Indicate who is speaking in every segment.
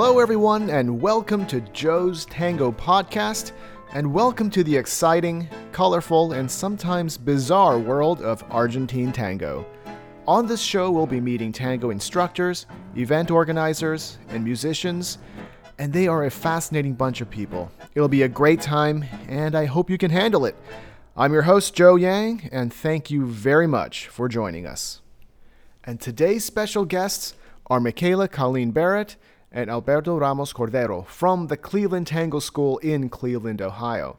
Speaker 1: Hello, everyone, and welcome to Joe's Tango Podcast, and welcome to the exciting, colorful, and sometimes bizarre world of Argentine tango. On this show, we'll be meeting tango instructors, event organizers, and musicians, and they are a fascinating bunch of people. It'll be a great time, and I hope you can handle it. I'm your host, Joe Yang, and thank you very much for joining us. And today's special guests are Michaela Colleen Barrett and Alberto Ramos Cordero from the Cleveland Tango School in Cleveland, Ohio.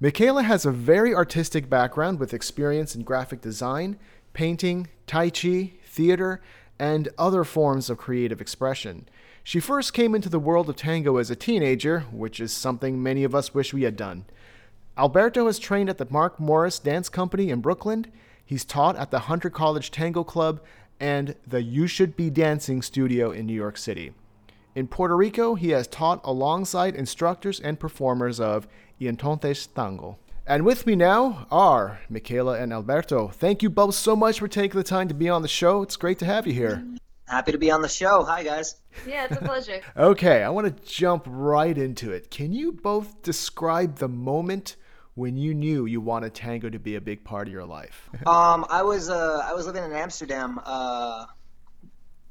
Speaker 1: Michaela has a very artistic background with experience in graphic design, painting, tai chi, theater, and other forms of creative expression. She first came into the world of tango as a teenager, which is something many of us wish we had done. Alberto has trained at the Mark Morris Dance Company in Brooklyn. He's taught at the Hunter College Tango Club and the You Should Be Dancing studio in New York City. In Puerto Rico, he has taught alongside instructors and performers of Y Entonces Tango. And with me now are Michaela and Alberto. Thank you both so much for taking the time to be on the show. It's great to have you here.
Speaker 2: Happy to be on the show. Hi, guys.
Speaker 3: Yeah, it's a pleasure.
Speaker 1: okay, I want to jump right into it. Can you both describe the moment when you knew you wanted tango to be a big part of your life?
Speaker 2: um, I was uh, I was living in Amsterdam uh,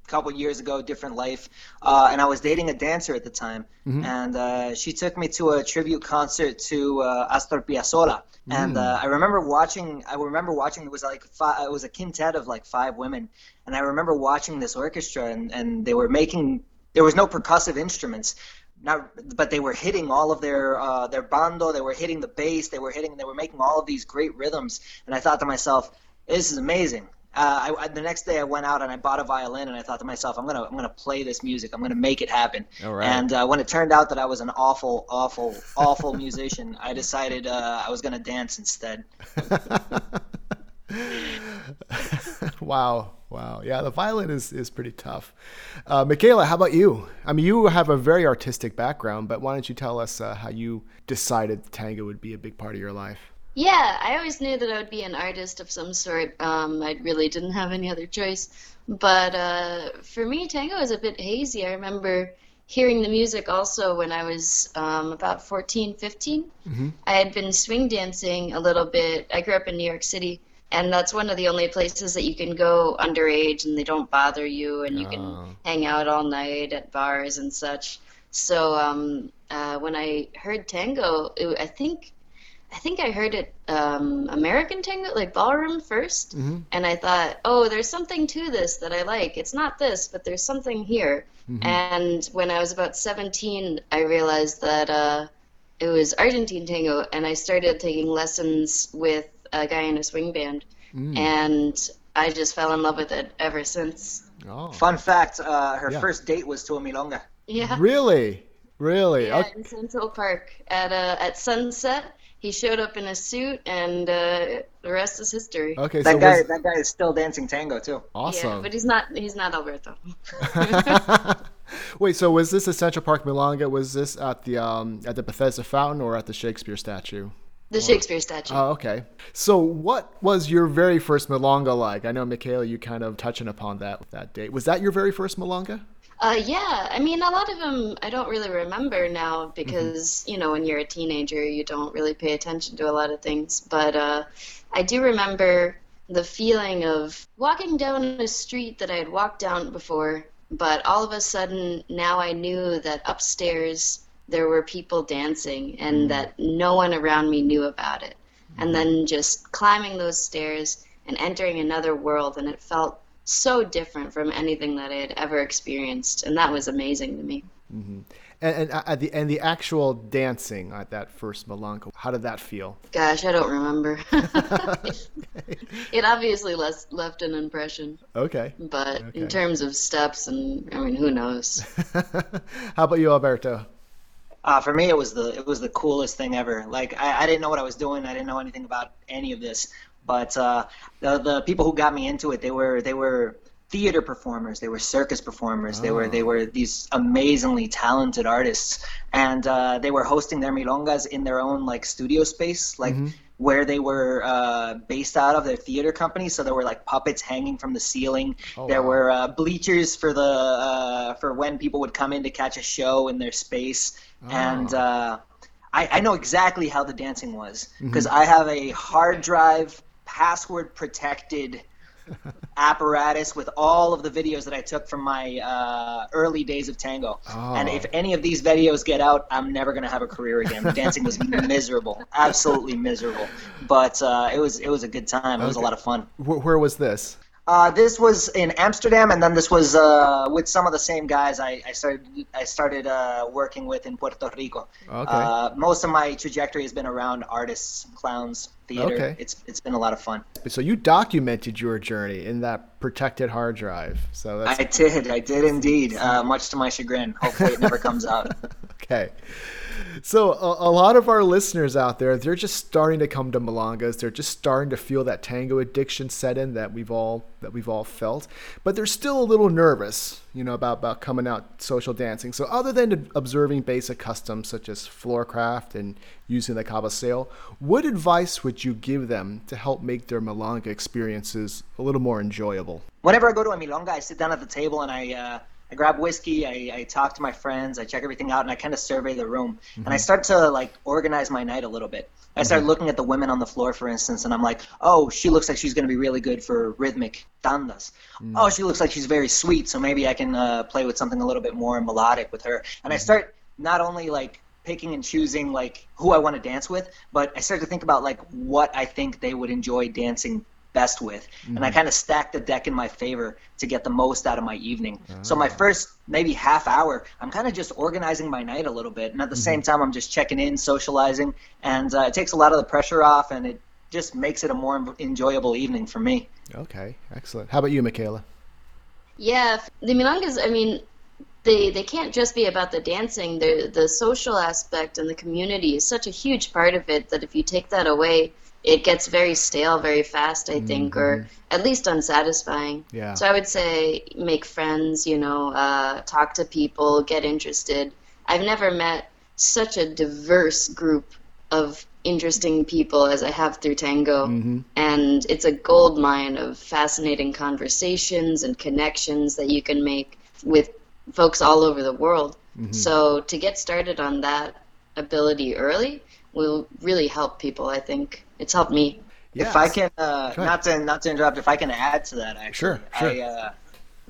Speaker 2: couple years ago, different life, uh, and I was dating a dancer at the time, mm-hmm. and uh, she took me to a tribute concert to uh, Astor Piazzolla, mm. and uh, I remember watching. I remember watching. It was like five, it was a quintet of like five women, and I remember watching this orchestra, and, and they were making. There was no percussive instruments, not, but they were hitting all of their uh, their bando. They were hitting the bass. They were hitting. They were making all of these great rhythms, and I thought to myself, "This is amazing." Uh, I, the next day I went out and I bought a violin and I thought to myself, I'm gonna I'm gonna play this music. I'm gonna make it happen. And uh, when it turned out that I was an awful, awful, awful musician, I decided uh, I was gonna dance instead.
Speaker 1: wow, wow, yeah, the violin is is pretty tough. Uh, Michaela, how about you? I mean, you have a very artistic background, but why don't you tell us uh, how you decided tango would be a big part of your life?
Speaker 3: Yeah, I always knew that I would be an artist of some sort. Um, I really didn't have any other choice. But uh, for me, tango is a bit hazy. I remember hearing the music also when I was um, about 14, 15. Mm-hmm. I had been swing dancing a little bit. I grew up in New York City, and that's one of the only places that you can go underage and they don't bother you, and you oh. can hang out all night at bars and such. So um, uh, when I heard tango, it, I think I think I heard it um, American tango, like ballroom 1st mm-hmm. and I thought, oh, there's something to this that I like. It's not this, but there's something here. Mm-hmm. And when I was about 17, I realized that uh, it was Argentine tango, and I started taking lessons with a guy in a swing band, mm. and I just fell in love with it ever since.
Speaker 2: Oh. Fun fact: uh, her yeah. first date was to a milonga.
Speaker 1: Yeah. Really. Really?
Speaker 3: Yeah, okay. in Central Park at uh, at sunset he showed up in a suit, and uh, the rest is history.
Speaker 1: Okay,
Speaker 2: that so guy was... that guy is still dancing tango too.
Speaker 1: Awesome.
Speaker 3: Yeah, but he's not he's not Alberto.
Speaker 1: Wait, so was this a Central Park Milonga? Was this at the um, at the Bethesda Fountain or at the Shakespeare statue?
Speaker 3: The Shakespeare statue.
Speaker 1: Oh, okay. So, what was your very first milonga like? I know, Michaela, you kind of touching upon that that date. Was that your very first milonga?
Speaker 3: Uh, yeah, I mean, a lot of them I don't really remember now because, mm-hmm. you know, when you're a teenager, you don't really pay attention to a lot of things. But uh, I do remember the feeling of walking down a street that I had walked down before, but all of a sudden now I knew that upstairs there were people dancing and mm-hmm. that no one around me knew about it. Mm-hmm. And then just climbing those stairs and entering another world, and it felt so different from anything that I had ever experienced, and that was amazing to me.
Speaker 1: Mm-hmm. And, and uh, the and the actual dancing at that first Milonga, how did that feel?
Speaker 3: Gosh, I don't remember. it obviously left left an impression.
Speaker 1: Okay.
Speaker 3: But
Speaker 1: okay.
Speaker 3: in terms of steps, and I mean, who knows?
Speaker 1: how about you, Alberto?
Speaker 2: Uh, for me, it was the it was the coolest thing ever. Like I, I didn't know what I was doing. I didn't know anything about any of this. But uh, the the people who got me into it, they were they were theater performers, they were circus performers, oh. they were they oh. were these amazingly talented artists, and uh, they were hosting their milongas in their own like studio space, like. Mm-hmm. where they were uh, based out of their theater company. So there were like puppets hanging from the ceiling.
Speaker 1: Oh,
Speaker 2: there
Speaker 1: wow.
Speaker 2: were uh, bleachers for the uh, for when people would come in to catch a show in their space. And
Speaker 1: Oh.
Speaker 2: uh, I, I know exactly how the dancing was
Speaker 1: Mm-hmm.
Speaker 2: because I have a hard drive, password protected apparatus with all of the videos that I took from my uh, early days of tango. And
Speaker 1: Oh.
Speaker 2: if any of these videos get out, I'm never gonna have a career again. Dancing was miserable, absolutely miserable. But uh, it was it was a good time. It was a lot of fun.
Speaker 1: Wh- where was this?
Speaker 2: Uh, this was in Amsterdam, and then this was uh, with some of the same guys I, I started I started uh, working with in Puerto Rico.
Speaker 1: Okay.
Speaker 2: Uh, most of my trajectory has been around artists, clowns, theater.
Speaker 1: Okay.
Speaker 2: It's it's been a lot of fun.
Speaker 1: So you documented your journey in that protected hard drive. So that's
Speaker 2: I did, I did indeed. Uh, much to my chagrin. Hopefully, it never comes out.
Speaker 1: okay. So a, a lot of our listeners out there, they're just starting to come to milongas. They're just starting to feel that tango addiction set in that we've all that we've all felt, but they're still a little nervous, you know, about about coming out social dancing. So other than observing basic customs such as floorcraft and using the cabeceo, what advice would you give them to help make their milonga experiences a little more enjoyable?
Speaker 2: Whenever I go to a milonga, I sit down at the table and I uh, I grab whiskey. I, I talk to my friends. I check everything out, and I kind of survey the room. And I mm-hmm. start to like organize my night a little bit. I start mm-hmm. looking at the women on the floor, for instance, and I'm like, oh, she looks like she's going to be really good for rhythmic tandas. Mm. Oh, she looks like she's very sweet, so maybe I can uh, play with something a little bit more melodic with her. And I mm-hmm. start not only like picking and choosing like who I want to dance with, but I start to think about like what I think they would enjoy dancing best with. And I mm-hmm. kind of stack the deck in my favor to get the most out of my evening. So my ah. first maybe half hour, I'm kind of just organizing my night a little bit. And at the same mm-hmm. time, I'm just checking in, socializing. And uh, it takes a lot of the pressure off and it just makes it a more enjoyable evening for me.
Speaker 1: Okay, excellent. How about you, Michaela?
Speaker 3: Yeah, the milongas. I mean, they they can't just be about the dancing. The the social aspect and the community is such a huge part of it that if you take that away, it gets very stale very fast. I think, or mm-hmm. at least unsatisfying.
Speaker 1: Yeah.
Speaker 3: So I would say make friends. You know, uh, talk to people, get interested. I've never met such a diverse group of interesting people as I have through tango. Mm-hmm. And it's a gold mine of fascinating conversations and connections that you can make with folks all over the world. Mm-hmm. So to get started on that ability early will really help people, I think. It's helped me.
Speaker 1: Yes.
Speaker 2: If I can, uh, not to not to interrupt, if I can add to that, actually,
Speaker 1: Sure, sure.
Speaker 2: I, uh,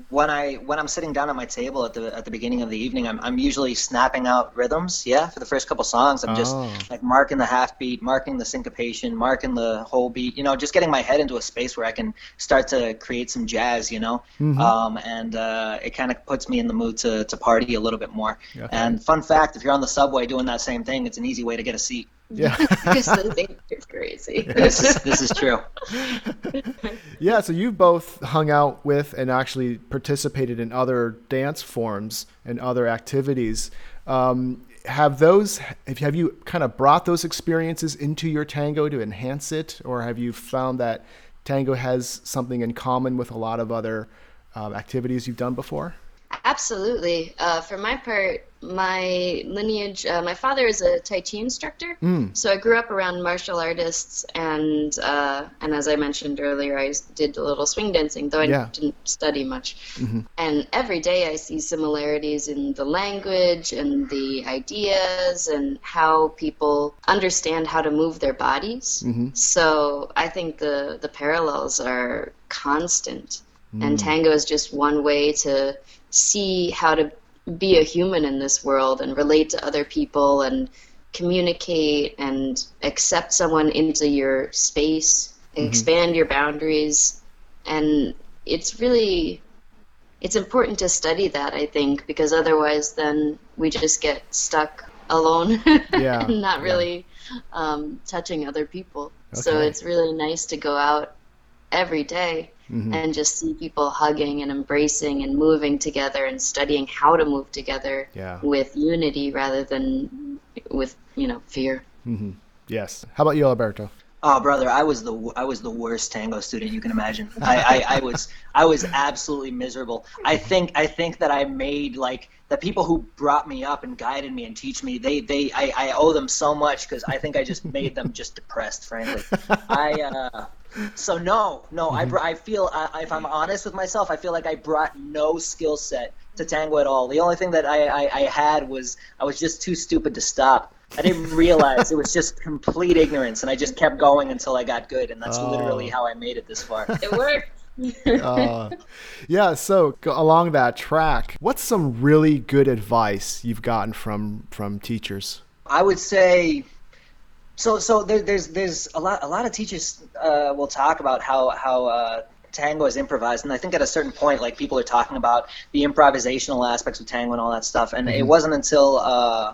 Speaker 2: when I when I'm sitting down at my table at the at the beginning of the evening, I'm I'm usually snapping out rhythms. Yeah, for the first couple songs, I'm just
Speaker 1: Oh.
Speaker 2: like marking the half beat, marking the syncopation, marking the whole beat. You know, just getting my head into a space where I can start to create some jazz. You know,
Speaker 1: Mm-hmm.
Speaker 2: um, and uh, it kind of puts me in the mood to to party a little bit more.
Speaker 1: Okay.
Speaker 2: And fun fact, if you're on the subway doing that same thing, it's an easy way to get a seat.
Speaker 1: Yeah.
Speaker 3: Thing is crazy.
Speaker 2: This is this is true.
Speaker 1: Yeah, so you both hung out with and actually participated in other dance forms and other activities. Um, have those have have you kind of brought those experiences into your tango to enhance it, or have you found that tango has something in common with a lot of other um, activities you've done before?
Speaker 3: Absolutely. Uh, for my part, my lineage, uh, my father is a Tai Chi instructor, so I grew up around martial artists, and uh, and as I mentioned earlier, I did a little swing dancing, though I
Speaker 1: Yeah.
Speaker 3: didn't study much. And every day I see similarities in the language and the ideas and how people understand how to move their bodies. So I think the the parallels are constant, and tango is just one way to see how to be a human in this world and relate to other people and communicate and accept someone into your space, expand your boundaries. And it's really it's important to study that, I think, because otherwise then we just get stuck alone
Speaker 1: Yeah,
Speaker 3: and not
Speaker 1: yeah.
Speaker 3: really um, touching other people. So it's really nice to go out every day
Speaker 1: Mm-hmm.
Speaker 3: and just see people hugging and embracing and moving together and studying how to move together
Speaker 1: Yeah.
Speaker 3: with unity rather than with, you know, fear.
Speaker 1: Yes. How about you, Alberto?
Speaker 2: Oh, brother, I was the I was the worst tango student you can imagine. I, I, I was I was absolutely miserable. I think I think that I made like the people who brought me up and guided me and teach me. They they I, I owe them so much because I think I just made them just depressed. Frankly, I. Uh, so no, no, I, I feel I, if I'm honest with myself, I feel like I brought no skill set to tango at all. The only thing that I, I, I had was I was just too stupid to stop. I didn't realize it was just complete ignorance, and I just kept going until I got good, and that's oh. literally how I made it this far.
Speaker 3: It worked.
Speaker 1: uh, yeah, so along that track, what's some really good advice you've gotten from from teachers?
Speaker 2: I would say so so there, there's there's a lot a lot of teachers uh, will talk about how how uh, tango is improvised, and I think at a certain point, like people are talking about the improvisational aspects of tango and all that stuff, and mm-hmm. it wasn't until uh,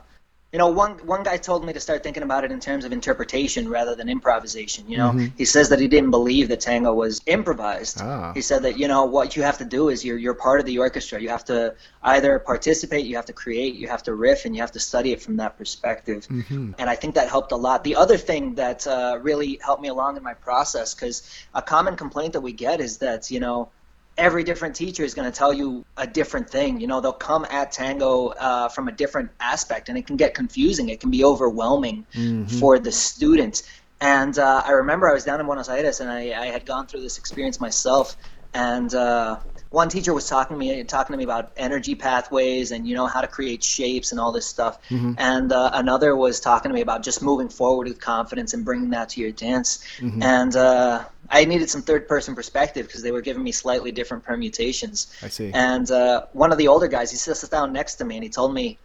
Speaker 2: you know, one one guy told me to start thinking about it in terms of interpretation rather than improvisation. You know, mm-hmm. he says that he didn't believe that tango was improvised. Ah. He said that you know what you have to do is you're you're part of the orchestra. You have to either participate, you have to create, you have to riff, and you have to study it from that perspective. Mm-hmm. And I think that helped a lot. The other thing that uh, really helped me along in my process, because a common complaint that we get is that you know every different teacher is going to tell you a different thing. You know, they'll come at tango uh, from a different aspect, and it can get confusing. It can be overwhelming mm-hmm. for the student. And uh, I remember I was down in Buenos Aires, and I, I had gone through this experience myself. And uh, one teacher was talking to me talking to me about energy pathways and you know how to create shapes and all this stuff mm-hmm. and uh, another was talking to me about just moving forward with confidence and bringing that to your dance mm-hmm. and uh, I needed some third person perspective because they were giving me slightly different permutations.
Speaker 1: I see.
Speaker 2: And uh, one of the older guys he sits down next to me and he told me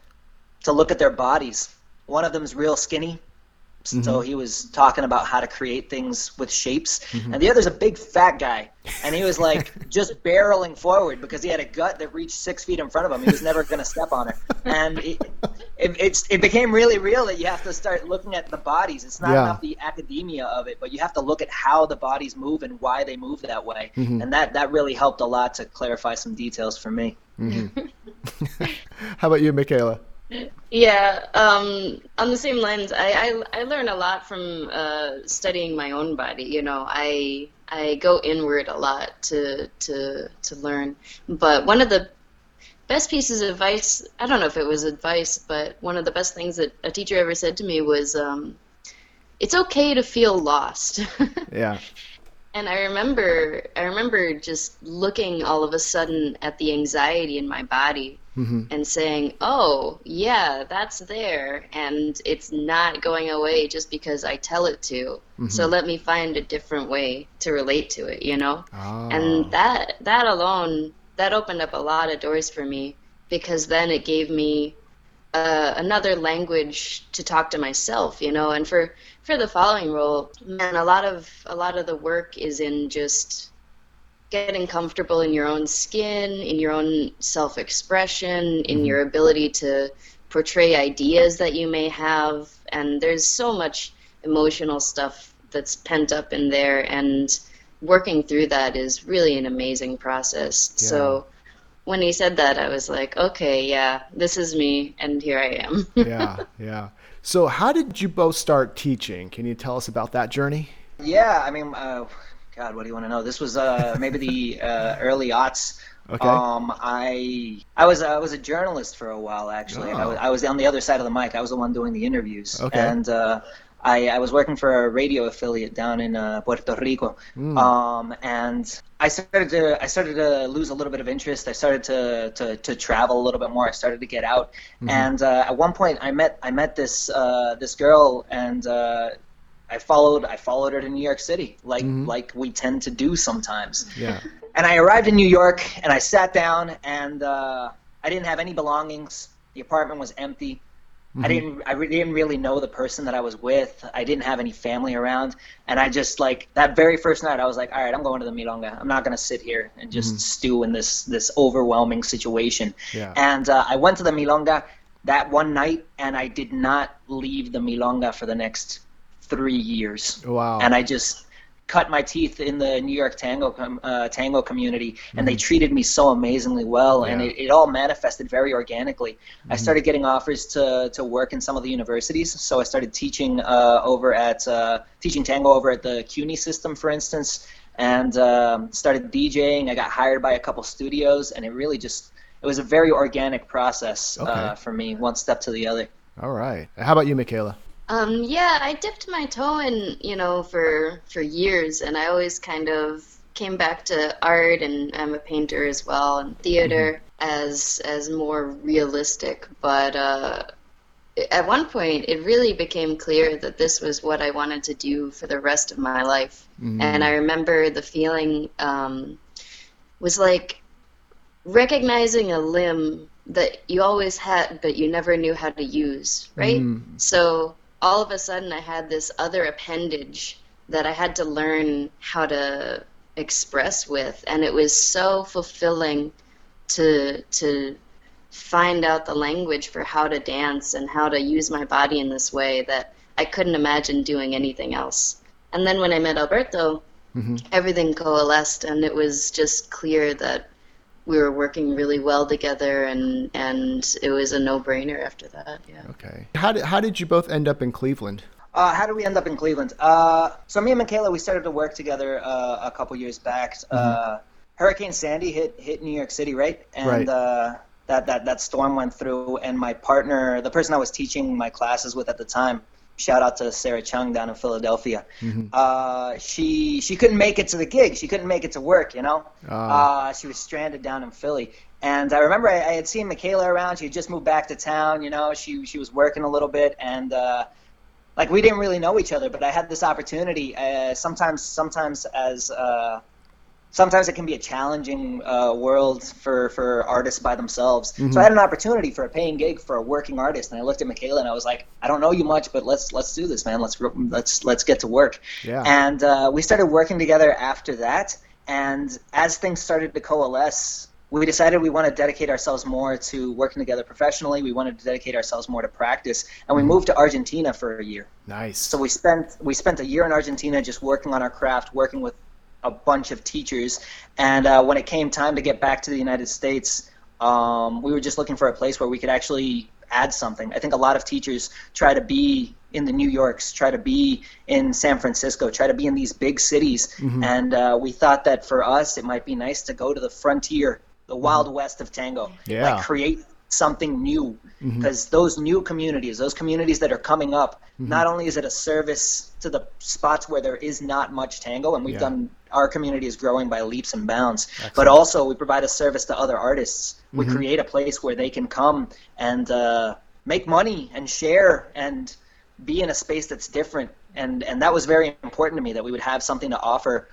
Speaker 2: to look at their bodies. One of them's real skinny Mm-hmm. So he was talking about how to create things with shapes. Mm-hmm. And the other's a big fat guy. And he was like just barreling forward because he had a gut that reached six feet in front of him. He was never going to step on it. And it, it, it, became really real that you have to start looking at the bodies. It's not yeah. enough the academia of it, but you have to look at how the bodies move and why they move that way. Mm-hmm. And that, that really helped a lot to clarify some details for me.
Speaker 1: Mm-hmm. how about you, Michaela?
Speaker 3: Yeah, um, on the same lens, I, I, I learn a lot from uh, studying my own body. You know, I I go inward a lot to to to learn. But one of the best pieces of advice, I don't know if it was advice, but one of the best things that a teacher ever said to me was, um, "It's okay to feel lost."
Speaker 1: yeah.
Speaker 3: And I remember, I remember just looking all of a sudden at the anxiety in my body mm-hmm. and saying, "Oh, yeah, that's there, and it's not going away just because I tell it to. Mm-hmm. So let me find a different way to relate to it." You know, oh. and that that alone that opened up a lot of doors for me because then it gave me uh, another language to talk to myself, you know. And for for the following role, man, a lot of a lot of the work is in just getting comfortable in your own skin, in your own self-expression, in mm-hmm. your ability to portray ideas that you may have, and there's so much emotional stuff that's pent up in there, and working through that is really an amazing process. Yeah. So when he said that, I was like, okay, yeah, this is me, and here I am.
Speaker 1: yeah, yeah. So, how did you both start teaching? Can you tell us about that journey?
Speaker 2: Yeah, I mean, uh, God, what do you want to know? This was uh, maybe the uh, early aughts. Okay. Um, I I was I was a journalist for a while actually. Oh. I, was, I was on the other side of the mic. I was the one doing the interviews. Okay. And uh, I, I was working for a radio affiliate down in uh, Puerto Rico, mm. um, and I started to I started to lose a little bit of interest. I started to to, to travel a little bit more. I started to get out, mm-hmm. and uh, at one point I met I met this uh, this girl, and uh, I followed I followed her to New York City, like mm-hmm. like we tend to do sometimes.
Speaker 1: Yeah.
Speaker 2: And I arrived in New York, and I sat down, and uh, I didn't have any belongings. The apartment was empty. Mm-hmm. I didn't I re- didn't really know the person that I was with. I didn't have any family around, and I just like that very first night I was like, all right, I'm going to the milonga. I'm not gonna sit here and just mm-hmm. stew in this this overwhelming situation.
Speaker 1: Yeah.
Speaker 2: And uh, I went to the milonga that one night, and I did not leave the milonga for the next three years.
Speaker 1: Wow.
Speaker 2: And I just cut my teeth in the New York tango com- uh, tango community, and they treated me so amazingly well, and it, it all manifested very organically. I started getting offers to, to work in some of the universities, so I started teaching uh, over at uh, teaching tango over at the CUNY system, for instance, and um, started DJing. I got hired by a couple studios, and it really just it was a very organic process
Speaker 1: Okay.
Speaker 2: uh, for me, one step to the other.
Speaker 1: All right. How about you, Michaela?
Speaker 3: Um, yeah, I dipped my toe in, you know, for for years, and I always kind of came back to art, and I'm a painter as well, and theater as as more realistic. But uh, at one point, it really became clear that this was what I wanted to do for the rest of my life. And I remember the feeling um, was like recognizing a limb that you always had, but you never knew how to use, right? So all of a sudden, I had this other appendage that I had to learn how to express with, and it was so fulfilling to to find out the language for how to dance and how to use my body in this way that I couldn't imagine doing anything else. And then when I met Alberto, mm-hmm. everything coalesced, and it was just clear that we were working really well together, and and it was a no-brainer after that. Yeah.
Speaker 1: Okay. How did how did you both end up in Cleveland?
Speaker 2: Uh, how did we end up in Cleveland? Uh, so me and Michaela, we started to work together uh, a couple years back. Uh, Hurricane Sandy hit hit New York City, right? And
Speaker 1: Right.
Speaker 2: Uh, that that that storm went through, and my partner, the person I was teaching my classes with at the time, shout out to Sarah Chung down in Philadelphia. Uh, she she couldn't make it to the gig. She couldn't make it to work. You know,
Speaker 1: Ah.
Speaker 2: uh, she was stranded down in Philly. And I remember I, I had seen Michaela around. She had just moved back to town. You know, she she was working a little bit, and uh, like we didn't really know each other. But I had this opportunity. Uh, sometimes, sometimes as uh, sometimes it can be a challenging uh, world for, for artists by themselves. So I had an opportunity for a paying gig for a working artist, and I looked at Michaela and I was like, I don't know you much, but let's let's do this, man. Let's let's let's get to work.
Speaker 1: Yeah.
Speaker 2: And uh, we started working together after that. And as things started to coalesce, we decided we want to dedicate ourselves more to working together professionally. We wanted to dedicate ourselves more to practice, and we moved to Argentina for a year.
Speaker 1: Nice.
Speaker 2: So we spent we spent a year in Argentina just working on our craft, working with a bunch of teachers. And uh, when it came time to get back to the United States, um, we were just looking for a place where we could actually add something. I think a lot of teachers try to be in the New Yorks, try to be in San Francisco, try to be in these big cities. And uh, we thought that for us, it might be nice to go to the frontier, the wild west of tango,
Speaker 1: Yeah.
Speaker 2: like create something new because those new communities those communities that are coming up not only is it a service to the spots where there is not much tango and we've
Speaker 1: Yeah.
Speaker 2: done our community is growing by leaps and bounds. But also we provide a service to other artists. We create a place where they can come and uh, make money and share and be in a space that's different. And and that was very important to me that we would have something to offer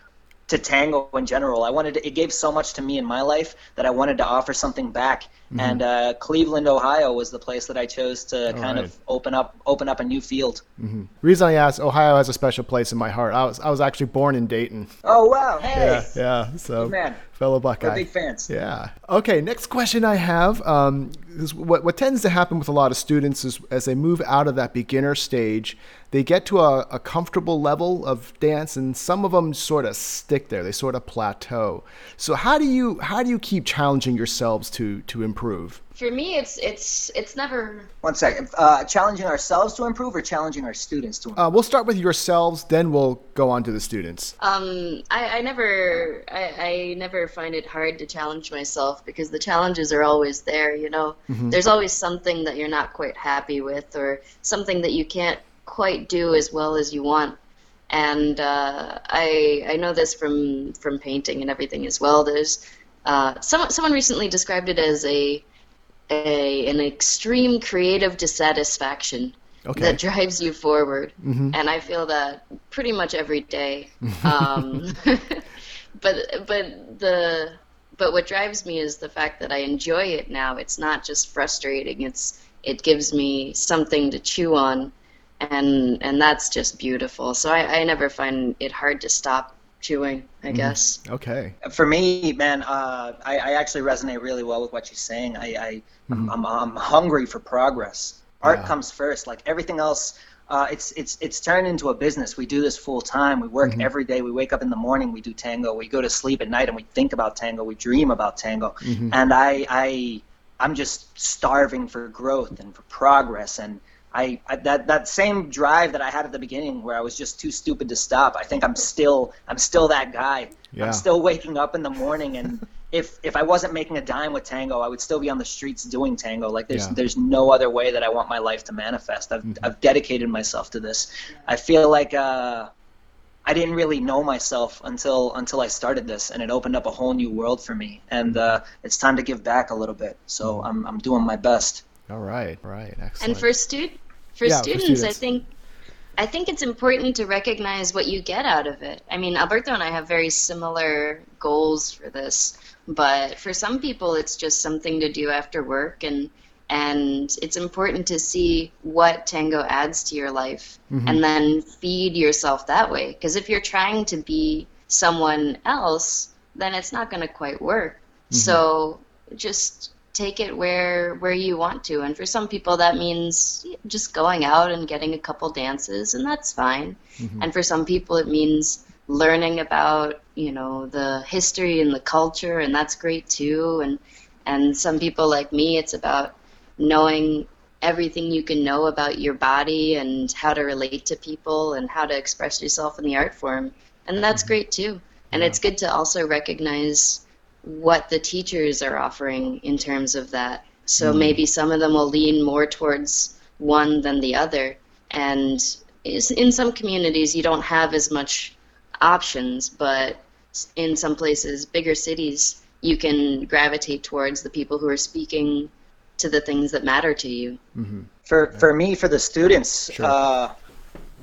Speaker 2: to tango in general. I wanted to, it gave so much to me in my life that I wanted to offer something back.
Speaker 1: Mm-hmm.
Speaker 2: And uh, Cleveland, Ohio, was the place that I chose to kind
Speaker 1: right.
Speaker 2: of open up open up a new field.
Speaker 1: The reason I asked, Ohio has a special place in my heart. I was I was actually born in Dayton.
Speaker 2: Oh wow! Hey,
Speaker 1: Yeah, yeah. So
Speaker 2: Good man.
Speaker 1: Fellow
Speaker 2: we're
Speaker 1: Buckeye.
Speaker 2: big fans.
Speaker 1: Yeah. Okay. Next question I have um, is what what tends to happen with a lot of students is as they move out of that beginner stage, they get to a, a comfortable level of dance, and some of them sort of stick there. They sort of plateau. So how do you how do you keep challenging yourselves to to improve?
Speaker 3: For me, it's it's it's never
Speaker 2: One second. Uh, challenging ourselves to improve or challenging our students to improve?
Speaker 1: Uh, we'll start with yourselves, then we'll go on to the students.
Speaker 3: Um, I, I never, I, I never find it hard to challenge myself because the challenges are always there. You know, there's always something that you're not quite happy with, or something that you can't quite do as well as you want. And uh, I, I know this from from painting and everything as well. There's, uh, someone someone recently described it as a, a an extreme creative dissatisfaction
Speaker 1: Okay.
Speaker 3: that drives you forward. And I feel that pretty much every day. Um, but but the but what drives me is the fact that I enjoy it now. It's not just frustrating. It's it gives me something to chew on, and and that's just beautiful. So I, I never find it hard to stop chewing. I guess.
Speaker 1: Okay.
Speaker 2: For me, man, uh, I, I actually resonate really well with what you're saying. I, I I'm, I'm, I'm hungry for progress. Art
Speaker 1: Yeah.
Speaker 2: comes first. Like everything else, uh, it's it's it's turned into a business. We do this full time. We work every day. We wake up in the morning. We do tango. We go to sleep at night and we think about tango. We dream about tango. And I I I'm just starving for growth and for progress and. I, I, that that same drive that I had at the beginning, where I was just too stupid to stop. I think I'm still I'm still that guy.
Speaker 1: Yeah.
Speaker 2: I'm still waking up in the morning, and if if I wasn't making a dime with tango, I would still be on the streets doing tango. Like there's
Speaker 1: Yeah.
Speaker 2: there's no other way that I want my life to manifest. I've I've dedicated myself to this. I feel like uh, I didn't really know myself until until I started this, and it opened up a whole new world for me. And uh, it's time to give back a little bit. So I'm I'm doing my best.
Speaker 1: All right, right, excellent.
Speaker 3: And for stu- for
Speaker 1: Yeah, for
Speaker 3: students, I think I think it's important to recognize what you get out of it. I mean, Alberto and I have very similar goals for this, but for some people, it's just something to do after work, and and it's important to see what tango adds to your life, mm-hmm. and then feed yourself that way. Because if you're trying to be someone else, then it's not going to quite work. Mm-hmm. So just take it where where you want to. And for some people that means just going out and getting a couple dances and that's fine. Mm-hmm. And for some people it means learning about you know the history and the culture and that's great too. And and some people like me it's about knowing everything you can know about your body and how to relate to people and how to express yourself in the art form. And that's mm-hmm. great too. And it's good to also recognize what the teachers are offering in terms of that. So maybe some of them will lean more towards one than the other. And in some communities, you don't have as much options, but in some places, bigger cities, you can gravitate towards the people who are speaking to the things that matter to you.
Speaker 2: for for me for the students
Speaker 1: Sure.
Speaker 2: uh,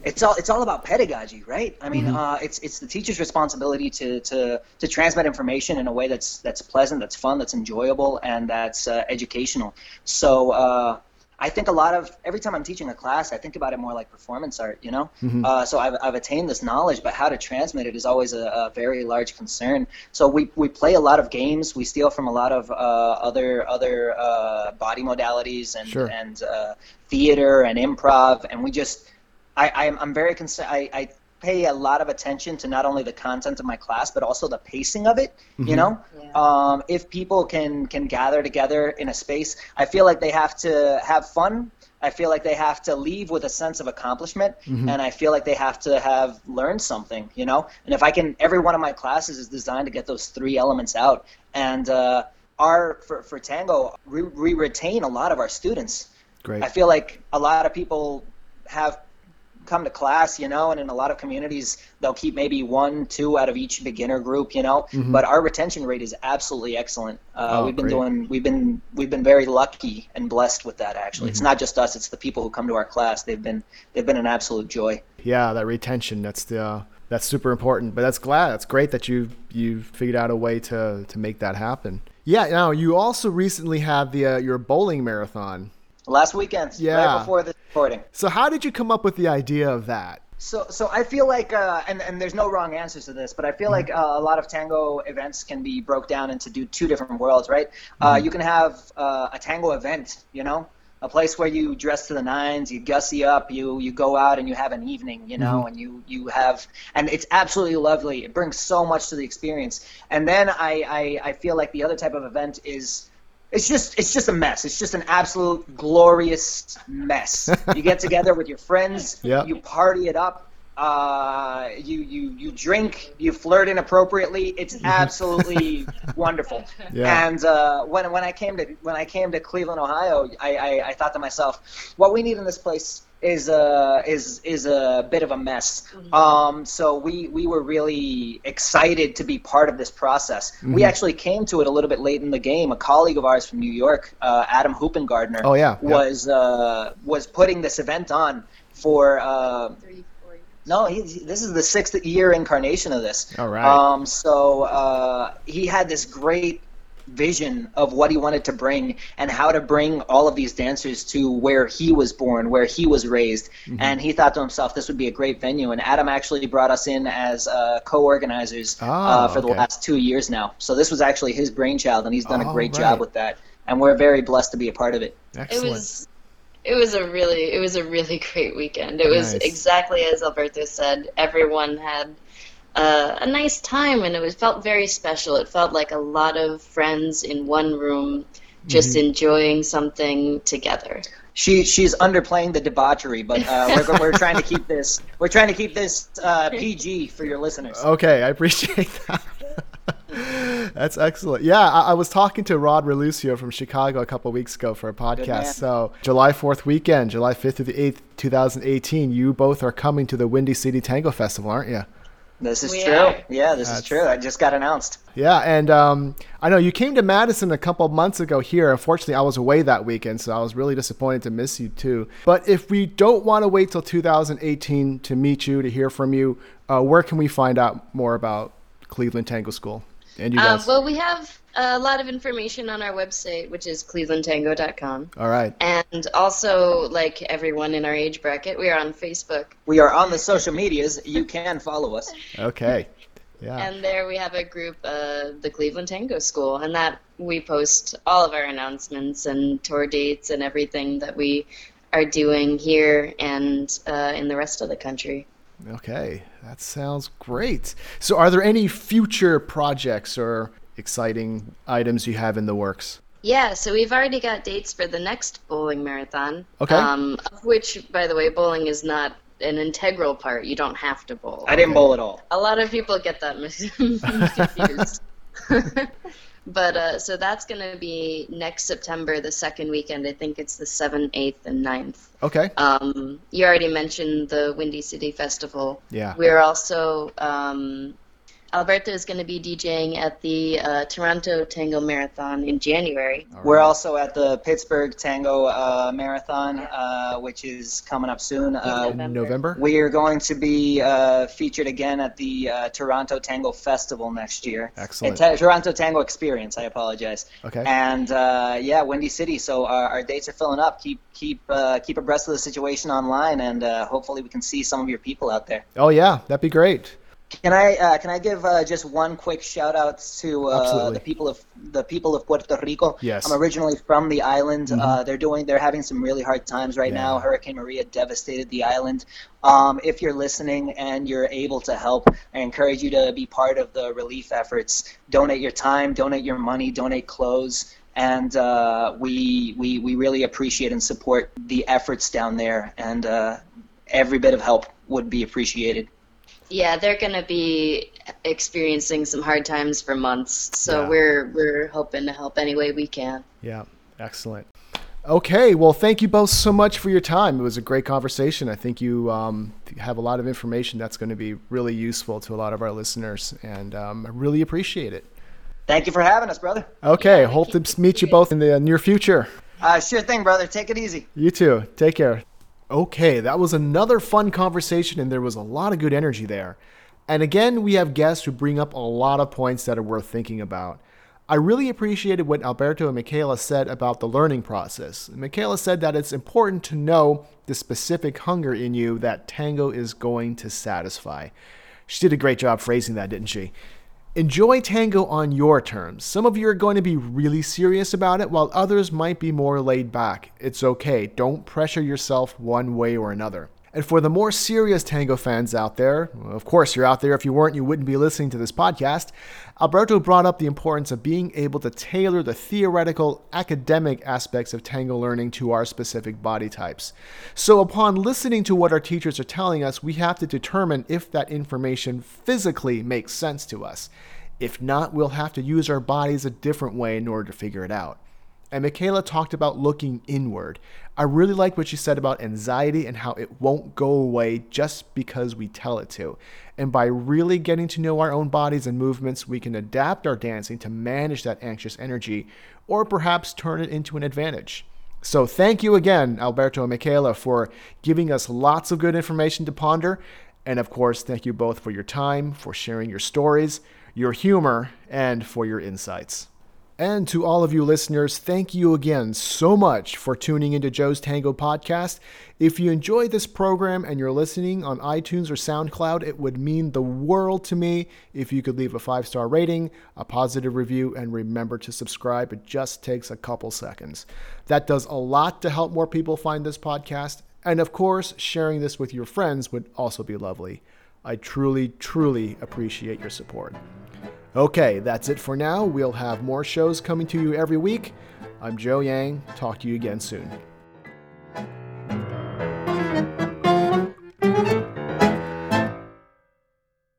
Speaker 2: it's all it's all about pedagogy right i mean uh, it's it's the teacher's responsibility to, to to transmit information in a way that's that's pleasant that's fun that's enjoyable and that's uh, educational so uh, I think a lot of every time I'm teaching a class, I think about it more like performance art, you know. Uh, so I've, I've attained this knowledge, but how to transmit it is always a, a very large concern. So we, we play a lot of games. We steal from a lot of uh, other other uh, body modalities and
Speaker 1: Sure.
Speaker 2: and uh, theater and improv, and we just I, I'm, I'm very concerned. I, I pay a lot of attention to not only the content of my class, but also the pacing of it. You know,
Speaker 3: Yeah.
Speaker 2: um, if people can can gather together in a space, I feel like they have to have fun. I feel like they have to leave with a sense of accomplishment, and I feel like they have to have learned something. You know, and if I can, every one of my classes is designed to get those three elements out, and uh, our for for tango, we, we retain a lot of our students.
Speaker 1: Great.
Speaker 2: I feel like a lot of people have come to class, you know, and in a lot of communities they'll keep maybe one, two out of each beginner group, you know. But our retention rate is absolutely excellent. Uh,
Speaker 1: Mm-hmm. Oh,
Speaker 2: we've been
Speaker 1: great.
Speaker 2: doing, we've been, we've been very lucky and blessed with that. Actually,
Speaker 1: Mm-hmm.
Speaker 2: it's not just us; it's the people who come to our class. They've been, they've been an absolute joy.
Speaker 1: yeah, that retention. That's the uh, that's super important. But that's glad. That's great that you you figured out a way to to make that happen. Yeah. Now you also recently had the uh, your bowling marathon.
Speaker 2: Last weekend,
Speaker 1: Yeah.
Speaker 2: right before the recording.
Speaker 1: So how did you come up with the idea of that?
Speaker 2: So, so I feel like, uh, and, and there's no wrong answers to this, but I feel like uh, a lot of tango events can be broke down into do two different worlds, right? Uh, you can have uh, a tango event, you know, a place where you dress to the nines, you gussy up, you you go out and you have an evening, you know, and you you have, and it's absolutely lovely. It brings so much to the experience. And then I I, I feel like the other type of event is it's just it's just a mess. It's just an absolute glorious mess. you get together with your friends,
Speaker 1: Yep.
Speaker 2: you party it up, uh, you you you drink, you flirt inappropriately. It's absolutely wonderful.
Speaker 1: Yeah.
Speaker 2: And uh, when when I came to when I came to Cleveland, Ohio, I, I, I thought to myself, what we need in this place is a is is a bit of a mess. Um, so we we were really excited to be part of this process. We actually came to it a little bit late in the game. A colleague of ours from New York, uh, Adam Hoopengardner,
Speaker 1: Oh, yeah, yeah.
Speaker 2: was uh, was putting this event on for. Uh,
Speaker 3: Three,
Speaker 2: no, he, he- this is the sixth year incarnation of this.
Speaker 1: All right.
Speaker 2: Um, so uh, he had this great vision of what he wanted to bring and how to bring all of these dancers to where he was born, where he was raised.
Speaker 1: Mm-hmm.
Speaker 2: And he thought to himself, this would be a great venue. And Adam actually brought us in as uh, co-organizers
Speaker 1: Ah,
Speaker 2: uh, for the
Speaker 1: okay.
Speaker 2: last two years now. So this was actually his brainchild, and he's done
Speaker 1: Oh,
Speaker 2: a great
Speaker 1: right.
Speaker 2: job with that. And we're very blessed to be a part of it.
Speaker 3: It
Speaker 1: Excellent.
Speaker 3: was it was a really it was a really great weekend. It was exactly as Alberto said. Everyone had uh, a nice time, and it was felt very special. It felt like a lot of friends in one room, just enjoying something together.
Speaker 2: She she's underplaying the debauchery, but uh, we're, we're trying to keep this we're trying to keep this uh, PG for your listeners.
Speaker 1: Okay, I appreciate that. That's excellent. Yeah, I, I was talking to Rod Relucio from Chicago a couple weeks ago for a podcast. So, July 4th weekend, July 5th through the 8th, 2018, you both are coming to the Windy City Tango Festival, aren't you?
Speaker 2: This is
Speaker 3: We
Speaker 2: true.
Speaker 3: are.
Speaker 2: Yeah, this
Speaker 1: That's-
Speaker 2: is true. I just got announced.
Speaker 1: Yeah, and um, I know you came to Madison a couple months ago here. Unfortunately, I was away that weekend, so I was really disappointed to miss you too. But if we don't want to wait till 2018 to meet you, to hear from you, uh, where can we find out more about Cleveland Tango School and you
Speaker 3: Um,
Speaker 1: guys?
Speaker 3: well, we have a lot of information on our website, which is clevelandtango.com.
Speaker 1: All right.
Speaker 3: And also, like everyone in our age bracket, we are on Facebook.
Speaker 2: We are on the social medias. You can follow us.
Speaker 1: Okay. Yeah.
Speaker 3: And there we have a group, uh, the Cleveland Tango School, and that we post all of our announcements and tour dates and everything that we are doing here and uh, in the rest of the country.
Speaker 1: Okay, that sounds great. So, are there any future projects or exciting items you have in the works?
Speaker 3: Yeah, so we've already got dates for the next bowling marathon.
Speaker 1: Okay.
Speaker 3: Um, of which, by the way, bowling is not an integral part. You don't have to bowl.
Speaker 2: I didn't bowl at all.
Speaker 3: A lot of people get that mis- confused. but uh, so that's going to be next September, the second weekend. I think it's the 7th, 8th, and 9th.
Speaker 1: Okay.
Speaker 3: Um, you already mentioned the Windy City Festival.
Speaker 1: Yeah.
Speaker 3: We're also, um, Alberto is going to be DJing at the uh, Toronto Tango Marathon in January.
Speaker 2: We're also at the Pittsburgh Tango uh, Marathon, uh, which is coming up soon. Uh,
Speaker 1: In November?
Speaker 2: we are going to be uh, featured again at the uh, Toronto Tango Festival next year.
Speaker 1: Excellent.
Speaker 2: Ta- Toronto Tango Experience. I apologize.
Speaker 1: Okay.
Speaker 2: And uh, yeah, Windy City. So our, our dates are filling up. Keep keep uh, keep abreast of the situation online, and uh, hopefully we can see some of your people out there.
Speaker 1: Oh, yeah, that'd be great.
Speaker 2: Can I uh, can I give uh, just one quick shout out to uh, the people of the people of Puerto Rico?
Speaker 1: Yes.
Speaker 2: I'm originally from the island. Uh, they're doing they're having some really hard times right now. Hurricane Maria devastated the island. Um, if you're listening and you're able to help, I encourage you to be part of the relief efforts. Donate your time, donate your money, donate clothes. And uh, we, we we really appreciate and support the efforts down there, and uh, every bit of help would be appreciated.
Speaker 3: Yeah, they're going to be experiencing some hard times for months. So
Speaker 1: Yeah.
Speaker 3: we're we're hoping to help any way we can.
Speaker 1: Yeah, excellent. Okay, well, thank you both so much for your time. It was a great conversation. I think you um, have a lot of information that's going to be really useful to a lot of our listeners, and um, I really appreciate it.
Speaker 2: Thank you for having us, brother.
Speaker 1: Okay,
Speaker 3: Yeah,
Speaker 1: hope to meet you both in the near future.
Speaker 2: Uh, sure thing, brother. Take it easy.
Speaker 1: You too. Take care. Okay, that was another fun conversation, and there was a lot of good energy there. And again, we have guests who bring up a lot of points that are worth thinking about. I really appreciated what Alberto and Michaela said about the learning process. Michaela said that it's important to know the specific hunger in you that tango is going to satisfy. She did a great job phrasing that, didn't she? Enjoy tango on your terms. Some of you are going to be really serious about it, while others might be more laid back. It's okay. Don't pressure yourself one way or another. And for the more serious tango fans out there, of course you're out there. If you weren't, you wouldn't be listening to this podcast. Alberto brought up the importance of being able to tailor the theoretical, academic aspects of tango learning to our specific body types. So, upon listening to what our teachers are telling us, we have to determine if that information physically makes sense to us. If not, we'll have to use our bodies a different way in order to figure it out. And Michaela talked about looking inward. I really like what she said about anxiety and how it won't go away just because we tell it to. And by really getting to know our own bodies and movements, we can adapt our dancing to manage that anxious energy or perhaps turn it into an advantage. So, thank you again, Alberto and Michaela, for giving us lots of good information to ponder. And of course, thank you both for your time, for sharing your stories, your humor, and for your insights. And to all of you listeners, thank you again so much for tuning into Joe's Tango podcast. If you enjoy this program and you're listening on iTunes or SoundCloud, it would mean the world to me if you could leave a five star rating, a positive review, and remember to subscribe. It just takes a couple seconds. That does a lot to help more people find this podcast. And of course, sharing this with your friends would also be lovely. I truly, truly appreciate your support. Okay, that's it for now. We'll have more shows coming to you every week. I'm Joe Yang. Talk to you again soon.